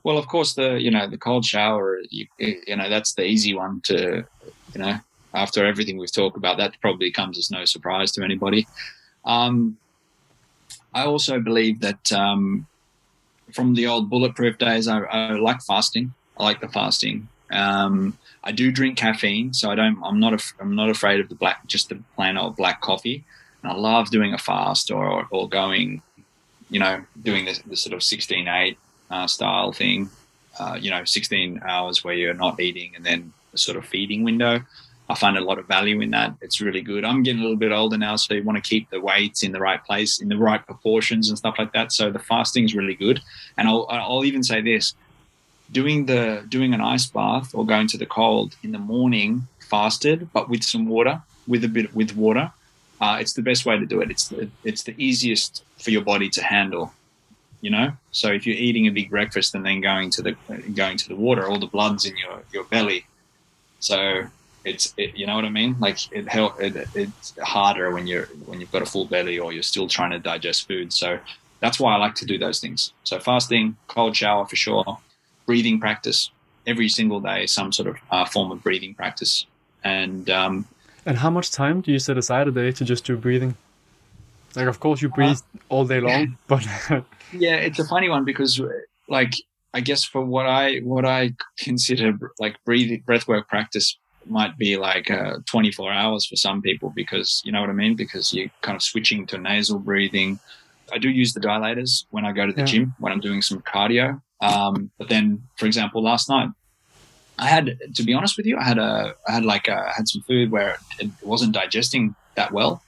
Well, of course, the you know the cold shower, you, you know that's the easy one to you know after everything we've talked about, that probably comes as no surprise to anybody. Um, I also believe that um, from the old bulletproof days, I, I like fasting. I like the fasting. Um, I do drink caffeine, so I don't. I'm not. I'm not afraid of the black, just the plain old black coffee. And I love doing a fast or or going, you know, doing the sort of 16-8 uh, style thing. Uh, you know, 16 hours where you're not eating, and then a sort of feeding window. I find a lot of value in that. It's really good. I'm getting a little bit older now, so you want to keep the weights in the right place, in the right proportions, and stuff like that. So the fasting is really good. And I'll, I'll even say this: doing the doing an ice bath or going to the cold in the morning, fasted, but with some water, with a bit with water, uh, it's the best way to do it. It's the, it's the easiest for your body to handle. You know, so if you're eating a big breakfast and then going to the going to the water, all the blood's in your your belly. So it's it, you know what I mean. Like it, it it's harder when you're when you've got a full belly or you're still trying to digest food. So that's why I like to do those things. So fasting, cold shower for sure, breathing practice every single day, some sort of uh, form of breathing practice, and um, and how much time do you set aside a day to just do breathing? Like, of course, you breathe uh, all day long, but yeah, it's a funny one because like I guess for what I what I consider like breathing breathwork practice might be like uh, 24 hours for some people because you know what I mean because you're kind of switching to nasal breathing I do use the dilators when I go to the Yeah. gym when I'm doing some cardio. Um, but then, for example, last night I had, to be honest with you, I had a, I had like, a, I had some food where it wasn't digesting that well.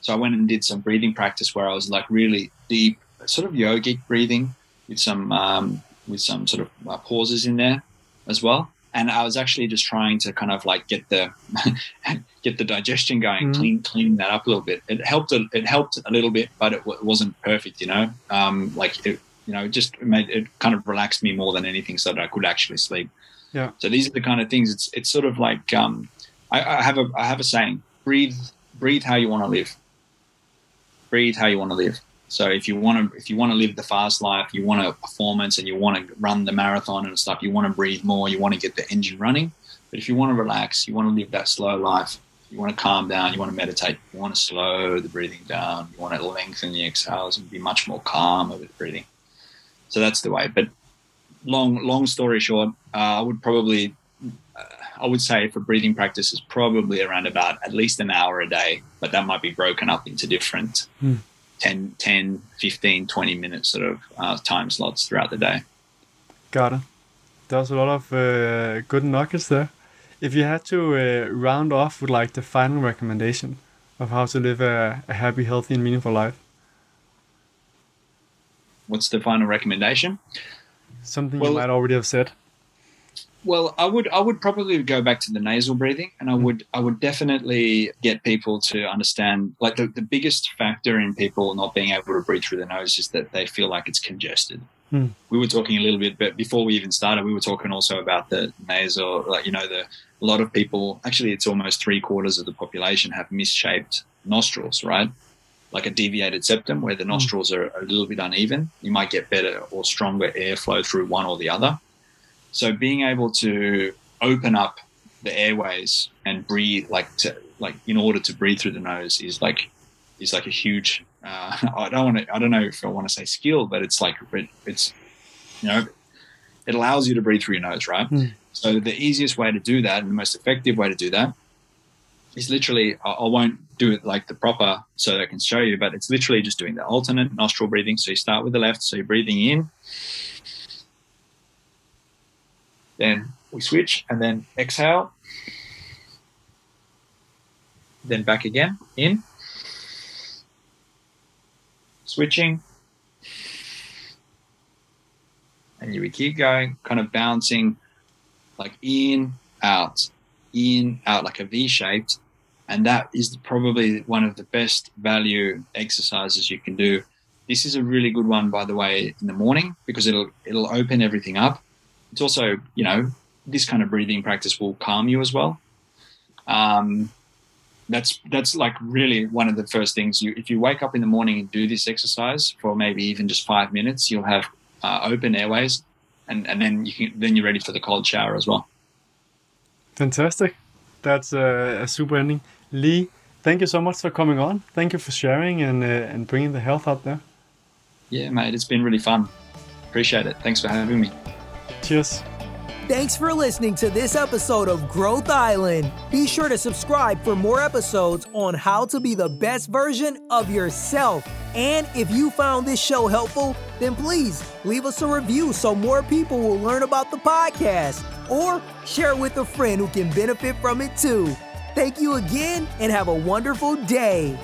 So I went and did some breathing practice where I was like really deep, sort of yogic breathing with some, um, with some sort of uh, pauses in there as well. And I was actually just trying to kind of like get the, get the digestion going, Mhm. clean, clean that up a little bit. It helped, a, it helped a little bit, but it, w- wasn't perfect, you know, um, like it, you know, it just made it kind of relaxed me more than anything so that I could actually sleep. Yeah. So these are the kind of things. It's it's sort of like um, I, I have a I have a saying: breathe breathe how you want to live. Breathe how you want to live. So if you want to if you want to live the fast life, you want a performance, and you want to run the marathon and stuff, you want to breathe more, you want to get the engine running. But if you want to relax, you want to live that slow life. You want to calm down. You want to meditate. You want to slow the breathing down. You want to lengthen the exhales and be much more calmer with breathing. So that's the way. But long long story short, uh, I would probably uh, I would say for breathing practice is probably around about at least an hour a day, but that might be broken up into different Hmm. 10, 10, 15, 20 minute sort of uh, time slots throughout the day. Got it. There's a lot of uh, good nuggets there. If you had to uh, round off with like the final recommendation of how to live a, a happy, healthy, and meaningful life, What's the final recommendation? something Well- you might already have said. Well, I would I would probably go back to the nasal breathing, and I would I would definitely get people to understand like the, the biggest factor in people not being able to breathe through the nose is that they feel like it's congested. Hmm. We were talking a little bit, but before we even started, we were talking also about the nasal, like you know, the a lot of people actually it's almost three quarters of the population have misshaped nostrils, right? Like a deviated septum where the nostrils are a little bit uneven. You might get better or stronger airflow through one or the other. So being able to open up the airways and breathe, like to like in order to breathe through the nose, is like is like a huge. Uh, I don't want to. I don't know if I want to say skill, but it's like it, it's you know it allows you to breathe through your nose, right? Hmm. So the easiest way to do that and the most effective way to do that is literally. I, won't do it like the proper so that I can show you, but it's literally just doing the alternate nostril breathing. So you start with the left, so you're breathing in, then we switch and then exhale then back again in switching and you keep going kind of bouncing like in out in out like a v shaped and that is probably one of the best value exercises you can do. This is a really good one by the way in the morning because it'll it'll open everything up. It's also you know this kind of breathing practice will calm you as well. Um, that's that's like really one of the first things. You if you wake up in the morning and do this exercise for maybe even just five minutes you'll have uh, open airways and and then you can then you're ready for the cold shower as well. Fantastic. That's a, a super ending. Lee, thank you so much for coming on. Thank you for sharing and uh, and bringing the health out there. yeah mate it's been really fun appreciate it thanks for having me Cheers. Thanks for listening to this episode of Growth Island. Be sure to subscribe for more episodes on how to be the best version of yourself. And if you found this show helpful, then please leave us a review so more people will learn about the podcast or share it with a friend who can benefit from it too. Thank you again and have a wonderful day.